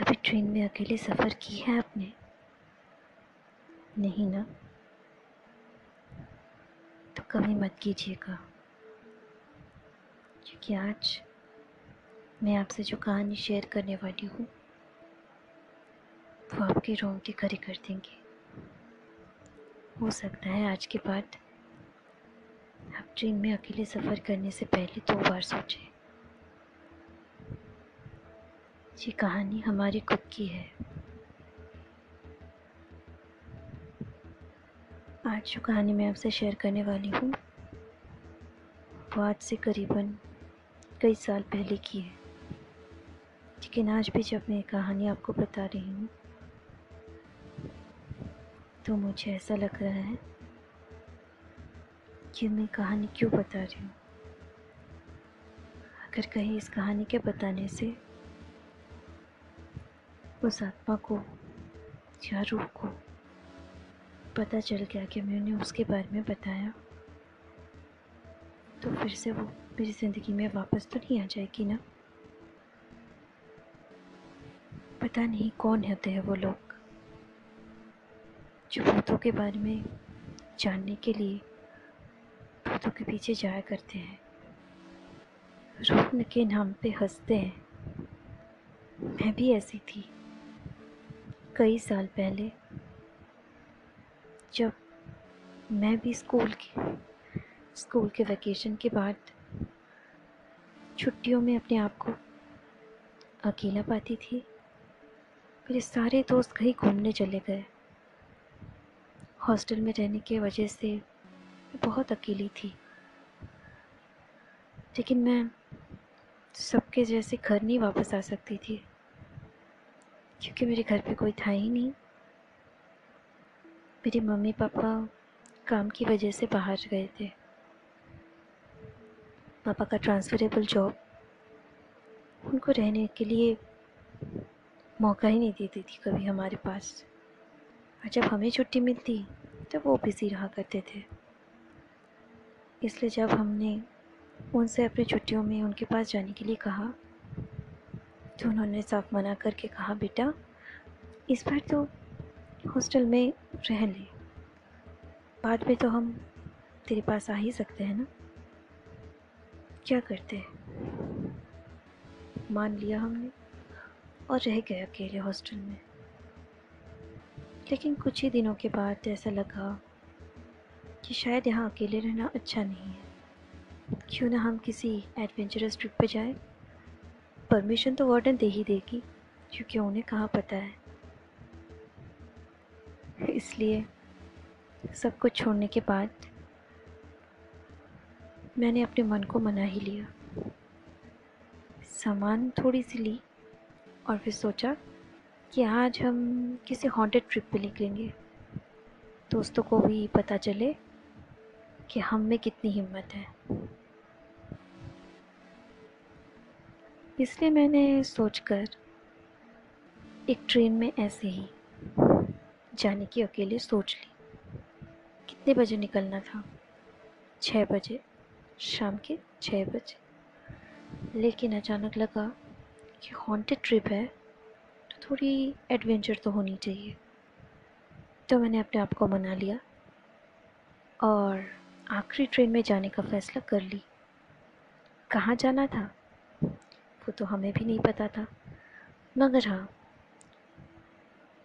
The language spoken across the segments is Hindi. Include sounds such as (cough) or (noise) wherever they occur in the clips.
कभी ट्रेन में अकेले सफ़र की है आपने। नहीं ना? तो कभी मत कीजिएगा। क्योंकि आज मैं आपसे जो कहानी शेयर करने वाली हूँ, वो आपके रोंगटे खड़े कर देंगे। हो सकता है आज के बाद आप ट्रेन में अकेले सफ़र करने से पहले दो बार सोचें। ये कहानी हमारी खुद की है। आज जो कहानी मैं आपसे शेयर करने वाली हूँ, वो आज से करीबन कई साल पहले की है। लेकिन आज भी जब मैं कहानी आपको बता रही हूँ तो मुझे ऐसा लग रहा है कि मैं कहानी क्यों बता रही हूँ। अगर कहीं इस कहानी के बताने से उस आत्मा को, या रूह को, पता चल गया कि मैंने उसके बारे में बताया। तो फिर से वो मेरी ज़िंदगी में वापस तो नहीं आ जाएगी ना? पता नहीं कौन होते हैं वो लोग, जो भूतों के बारे में जानने के लिए भूतों के पीछे जाया करते हैं। रूह के नाम पे हँसते हैं। मैं भी ऐसी थी। कई साल पहले, जब मैं भी स्कूल के स्कूल के वैकेशन के बाद छुट्टियों में अपने आप को अकेला पाती थी, मेरे सारे दोस्त कहीं घूमने चले गए। हॉस्टल में रहने की वजह से मैं बहुत अकेली थी। लेकिन मैं सबके जैसे घर नहीं वापस आ सकती थी। क्योंकि मेरे घर पे कोई था ही नहीं। मेरे मम्मी पापा काम की वजह से बाहर गए थे। पापा का ट्रांसफरेबल जॉब उनको रहने के लिए मौका ही नहीं देती थी कभी हमारे पास। और जब हमें छुट्टी मिलती तो वो बिज़ी रहा करते थे। इसलिए जब हमने उनसे अपनी छुट्टियों में उनके पास जाने के लिए कहा तो उन्होंने साफ़ मना करके कहा, बेटा, इस बार तो हॉस्टल में रह ले। बाद में तो हम तेरे पास आ ही सकते हैं ना? क्या करते हैं? मान लिया हमने और रह गए अकेले हॉस्टल में। लेकिन कुछ ही दिनों के बाद ऐसा लगा कि शायद यहाँ अकेले रहना अच्छा नहीं है। क्यों ना हम किसी एडवेंचरस ट्रिप पे जाएँ? परमिशन तो वार्डन दे ही देगी, क्योंकि उन्हें कहाँ पता है। इसलिए सब कुछ छोड़ने के बाद मैंने अपने मन को मना ही लिया। सामान थोड़ी सी ली और फिर सोचा कि आज हम किसी हॉन्टेड ट्रिप पे निकलेंगे। दोस्तों को भी पता चले कि हम में कितनी हिम्मत है। इसलिए मैंने सोचकर एक ट्रेन में ऐसे ही जाने की अकेले सोच ली। कितने बजे निकलना था? छः बजे, शाम के छः बजे। लेकिन अचानक लगा कि हॉन्टेड ट्रिप है तो थोड़ी एडवेंचर तो होनी चाहिए। तो मैंने अपने आप को मना लिया और आखिरी ट्रेन में जाने का फ़ैसला कर ली। कहाँ जाना था? वो तो हमें भी नहीं पता था। मगर हाँ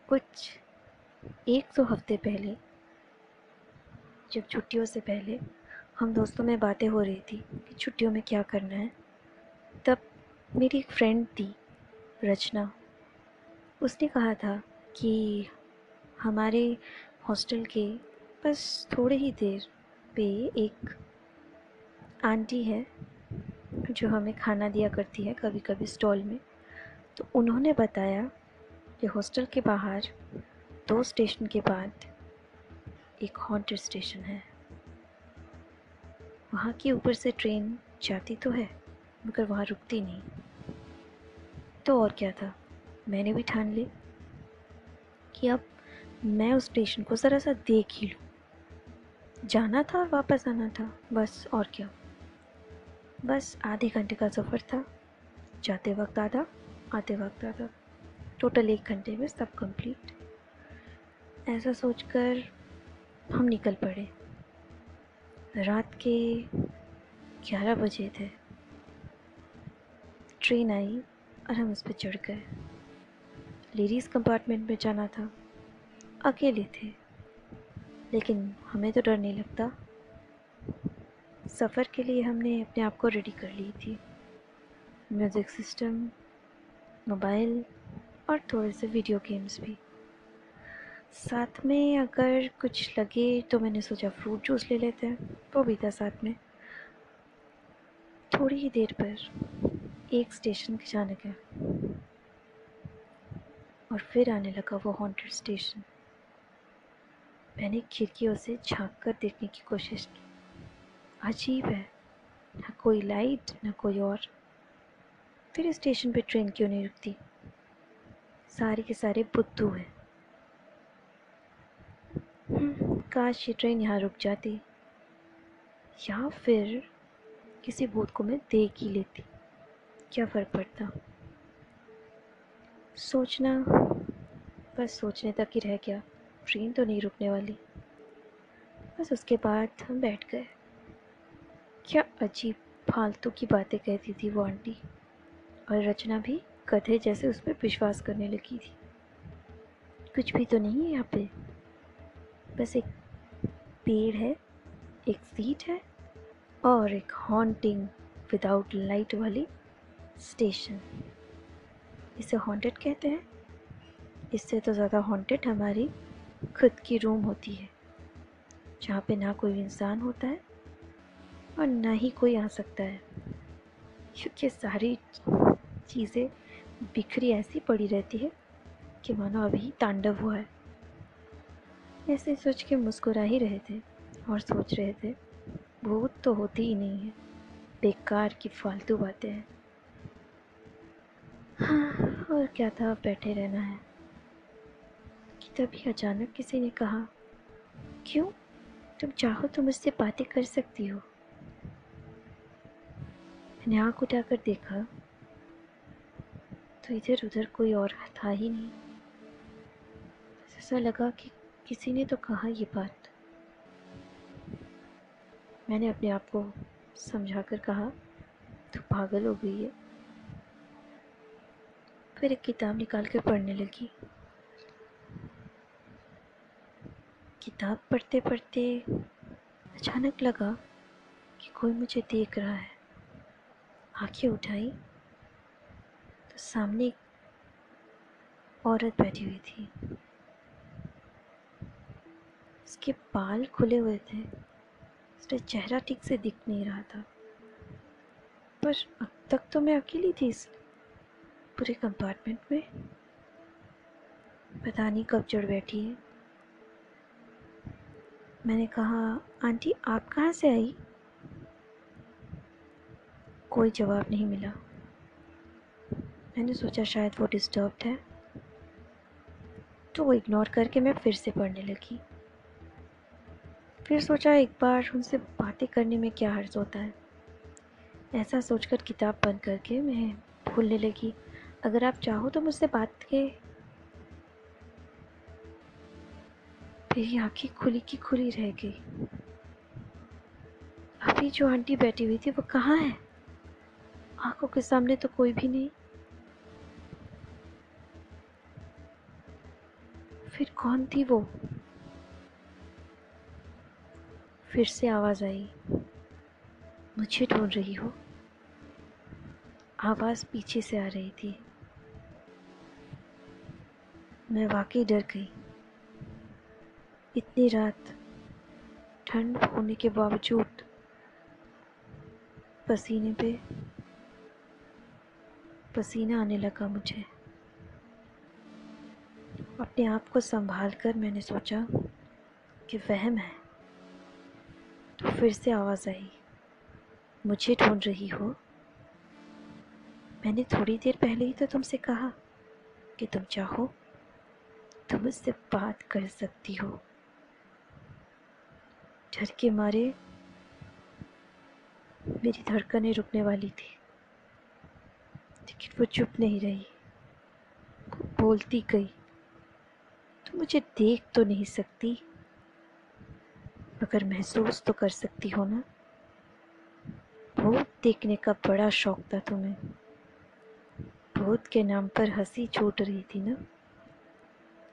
कुछ एक दो हफ़्ते पहले, जब छुट्टियों से पहले हम दोस्तों में बातें हो रही थी कि छुट्टियों में क्या करना है, तब मेरी एक फ्रेंड थी, रचना। उसने कहा था कि हमारे हॉस्टल के बस थोड़े ही देर पे एक आंटी है जो हमें खाना दिया करती है कभी कभी स्टॉल में तो उन्होंने बताया कि हॉस्टल के बाहर, दो स्टेशन के बाद एक हॉन्टेड स्टेशन है। वहाँ के ऊपर से ट्रेन जाती तो है, मगर वहाँ रुकती नहीं। तो और क्या था? मैंने भी ठान ली कि अब मैं उस स्टेशन को ज़रा सा देख ही लूँ। जाना था और वापस आना था, बस और क्या। बस आधे घंटे का सफ़र था। जाते वक्त आधा, आते वक्त आधा। टोटल एक घंटे में सब कंप्लीट ऐसा सोचकर हम निकल पड़े। रात के ग्यारह बजे थे। ट्रेन आई और हम उस पर चढ़ गए। लेडीज़ कंपार्टमेंट में जाना था। अकेले थे। लेकिन हमें तो डर नहीं लगता। सफ़र के लिए हमने अपने आप को रेडी कर ली थी। म्यूज़िक सिस्टम मोबाइल और थोड़े से वीडियो गेम्स भी। साथ में अगर कुछ लगे तो मैंने सोचा फ्रूट जूस ले लेते हैं, वो भी था साथ में। थोड़ी ही देर पर एक स्टेशन अचानक है। और फिर आने लगा वो हॉन्टेड स्टेशन मैंने खिड़कियों से झाँक कर देखने की कोशिश की। अजीब है। ना कोई लाइट ना कोई और। फिर स्टेशन पे ट्रेन क्यों नहीं रुकती? सारे के सारे बुद्धू हैं। हम्म, काश ये ट्रेन यहाँ रुक जाती। या फिर किसी भूत को मैं देख ही लेती। क्या फ़र्क पड़ता? सोचना बस सोचने तक ही रह गया। ट्रेन तो नहीं रुकने वाली। बस उसके बाद हम बैठ गए। क्या अजीब फालतू की बातें कहती थी वो आंटी? और रचना भी कथे जैसे उस पर विश्वास करने लगी थी। कुछ भी तो नहीं है यहाँ पे। बस एक पेड़ है, एक सीट है और एक हॉन्टिंग विदाउट लाइट वाली स्टेशन इसे हॉन्टेड कहते हैं। इससे तो ज़्यादा हॉन्टेड हमारी खुद की रूम होती है, जहाँ पे ना कोई इंसान होता है और ना ही कोई आ सकता है। क्योंकि सारी चीज़ें बिखरी ऐसी पड़ी रहती है कि मानो अभी तांडव हुआ है। ऐसे सोच के मुस्कुरा ही रहे थे और सोच रहे थे, भूत तो होती ही नहीं है, बेकार की फालतू बातें हैं। हाँ और क्या था बैठे रहना है। कि तभी अचानक किसी ने कहा, क्यों? तुम चाहो तो मुझसे बातें कर सकती हो। मैंने आँख उठाकर देखा तो इधर उधर कोई और था ही नहीं। ऐसा लगा कि किसी ने तो कहा ये बात। मैंने अपने आप को समझा कर कहा तो पागल हो गई है। फिर एक किताब निकाल कर पढ़ने लगी। किताब पढ़ते पढ़ते अचानक लगा कि कोई मुझे देख रहा है। आँखें उठाई तो सामने एक औरत बैठी हुई थी। उसके बाल खुले हुए थे। उसका चेहरा ठीक से दिख नहीं रहा था। पर अब तक तो मैं अकेली थी इस पूरे कंपार्टमेंट में। पता नहीं कब चढ़ बैठी है। मैंने कहा, आंटी, आप कहाँ से आई? कोई जवाब नहीं मिला। मैंने सोचा शायद वो डिस्टर्ब्ड है। तो वो इग्नोर करके मैं फिर से पढ़ने लगी। फिर सोचा एक बार उनसे बातें करने में क्या हर्ज होता है। ऐसा सोचकर किताब बंद करके मैं भूलने लगी। अगर आप चाहो तो मुझसे बात के मेरी आँखें खुली की खुली रह गई। अभी जो आंटी बैठी हुई थी वो कहाँ है? आँखों के सामने तो कोई भी नहीं। फिर कौन थी वो? फिर से आवाज़ आई। मुझे ढूंढ रही हो। आवाज़ पीछे से आ रही थी। मैं वाकई डर गई। इतनी रात ठंड होने के बावजूद पसीने पे पसीना आने लगा मुझे। अपने आप को संभाल कर मैंने सोचा कि वहम है तो फिर से आवाज़ आई, मुझे ढूंढ रही हो। मैंने थोड़ी देर पहले ही तो तुमसे कहा कि तुम चाहो तो मुझसे बात कर सकती हो। डर के मारे मेरी धड़कनें रुकने वाली थी। लेकिन वो चुप नहीं रही। वो बोलती गई तो मुझे देख तो नहीं सकती, मगर महसूस तो कर सकती हो ना? भूत देखने का बड़ा शौक था तुम्हें। भूत के नाम पर हँसी छूट रही थी ना?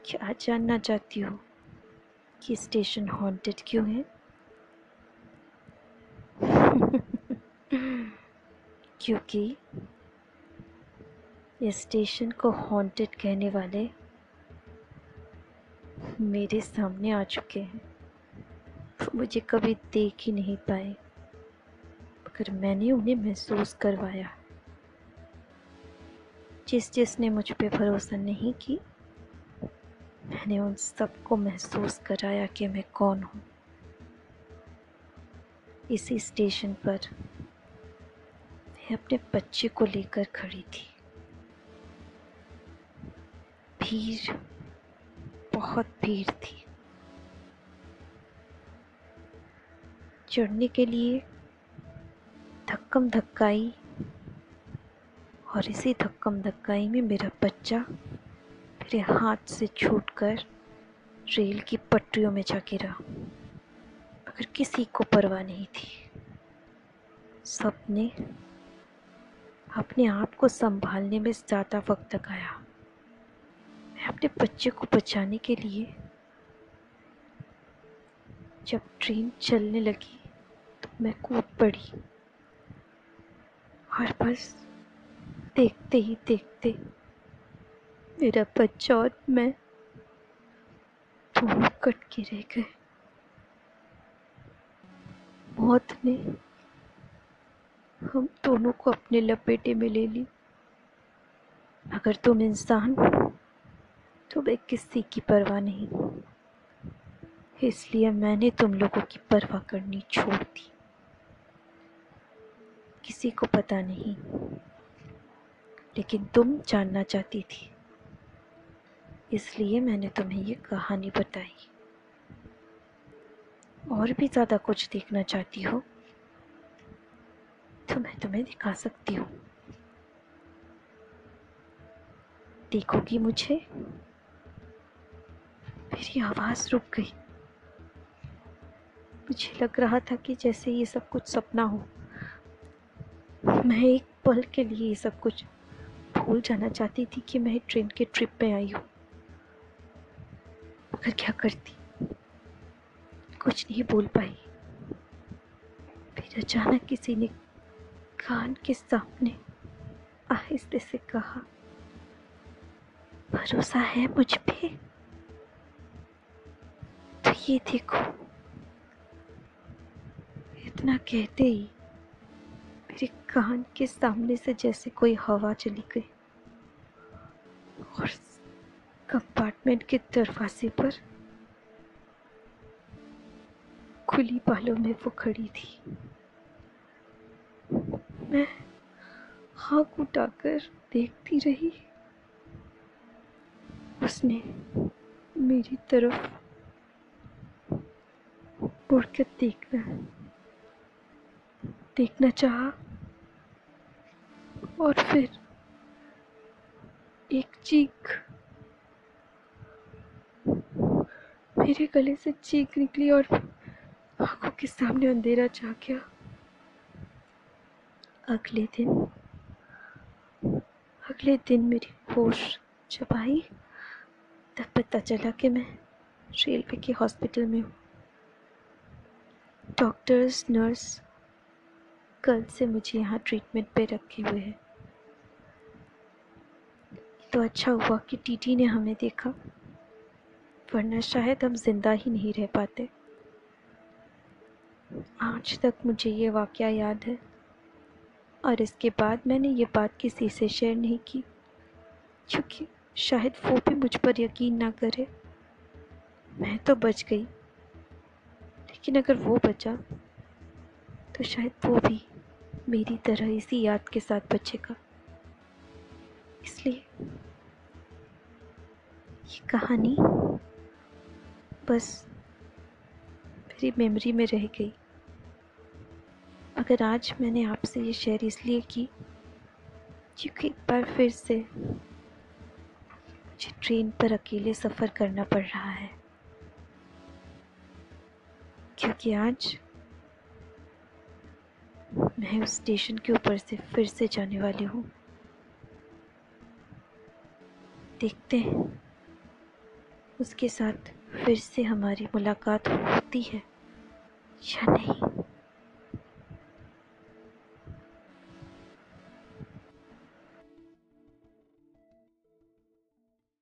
क्या जानना चाहती हो कि स्टेशन हॉन्टेड क्यों है? (laughs) क्योंकि इस स्टेशन को हॉन्टेड कहने वाले मेरे सामने आ चुके हैं। मुझे कभी देख ही नहीं पाए, मगर मैंने उन्हें महसूस करवाया। जिस जिसने मुझ पे भरोसा नहीं की, मैंने उन सबको महसूस कराया कि मैं कौन हूँ। इसी स्टेशन पर मैं अपने बच्चे को लेकर खड़ी थी। भीड़ बहुत भीड़ थी। चढ़ने के लिए धक्कम धक्काई और इसी धक्कम धक्काई में मेरा बच्चा मेरे हाथ से छूटकर रेल की पटरियों में जा गिरा। मगर किसी को परवाह नहीं थी। सबने अपने आप को संभालने में ज़्यादा वक्त लगाया। अपने बच्चे को बचाने के लिए जब ट्रेन चलने लगी तो मैं कूद पड़ी। और बस देखते ही देखते मेरा बच्चा और मैं दोनों कट के रह गए। मौत ने हम दोनों को अपने लपेटे में ले ली। अगर तुम इंसान तो मैं किसी की परवाह नहीं इसलिए मैंने तुम लोगों की परवाह करनी छोड़ दी। किसी को पता नहीं, लेकिन तुम जानना चाहती थी। इसलिए मैंने तुम्हें ये कहानी बताई। और भी ज़्यादा कुछ देखना चाहती हो तो मैं तुम्हें दिखा सकती हूँ। देखोगी मुझे? मेरी आवाज़ रुक गई। मुझे लग रहा था कि जैसे ये सब कुछ सपना हो। मैं एक पल के लिए ये सब कुछ भूल जाना चाहती थी कि मैं ट्रेन के ट्रिप पे आई हूँ। मगर क्या करती? कुछ नहीं बोल पाई। फिर अचानक किसी ने कान के सामने आहिस्ते से कहा, भरोसा है मुझ पे? ये देखो। इतना कहते ही मेरे कान के सामने से जैसे कोई हवा चली गई। और कंपार्टमेंट के दरवाजे पर खुली बालों में वो खड़ी थी। मैं हाथ उठाकर देखती रही। उसने मेरी तरफ़ मुड़ कर देखना। देखना चाहा और फिर एक चीख मेरे गले से चीख निकली और आँखों के सामने अंधेरा छा गया। अगले दिन अगले दिन मेरी होश जब आई, तब पता चला कि मैं रेलवे के हॉस्पिटल में हूँ। डॉक्टर्स, नर्स कल से मुझे यहाँ ट्रीटमेंट पे रखे हुए हैं। तो अच्छा हुआ कि टीटी ने हमें देखा, वरना शायद हम ज़िंदा ही नहीं रह पाते। आज तक मुझे ये वाक़ याद है, और इसके बाद मैंने ये बात किसी से शेयर नहीं की, क्योंकि शायद वो भी मुझ पर यकीन ना करे। मैं तो बच गई। लेकिन अगर वो बचा तो शायद वो भी मेरी तरह इसी याद के साथ बचेगा। इसलिए ये कहानी बस मेरी मेमोरी में रह गई। अगर आज मैंने आपसे ये शेयर इसलिए की क्योंकि एक बार फिर से मुझे ट्रेन पर अकेले सफ़र करना पड़ रहा है। क्योंकि आज मैं उस स्टेशन के ऊपर से फिर से जाने वाली हूँ। देखते हैं। उसके साथ फिर से हमारी मुलाकात होती है या नहीं?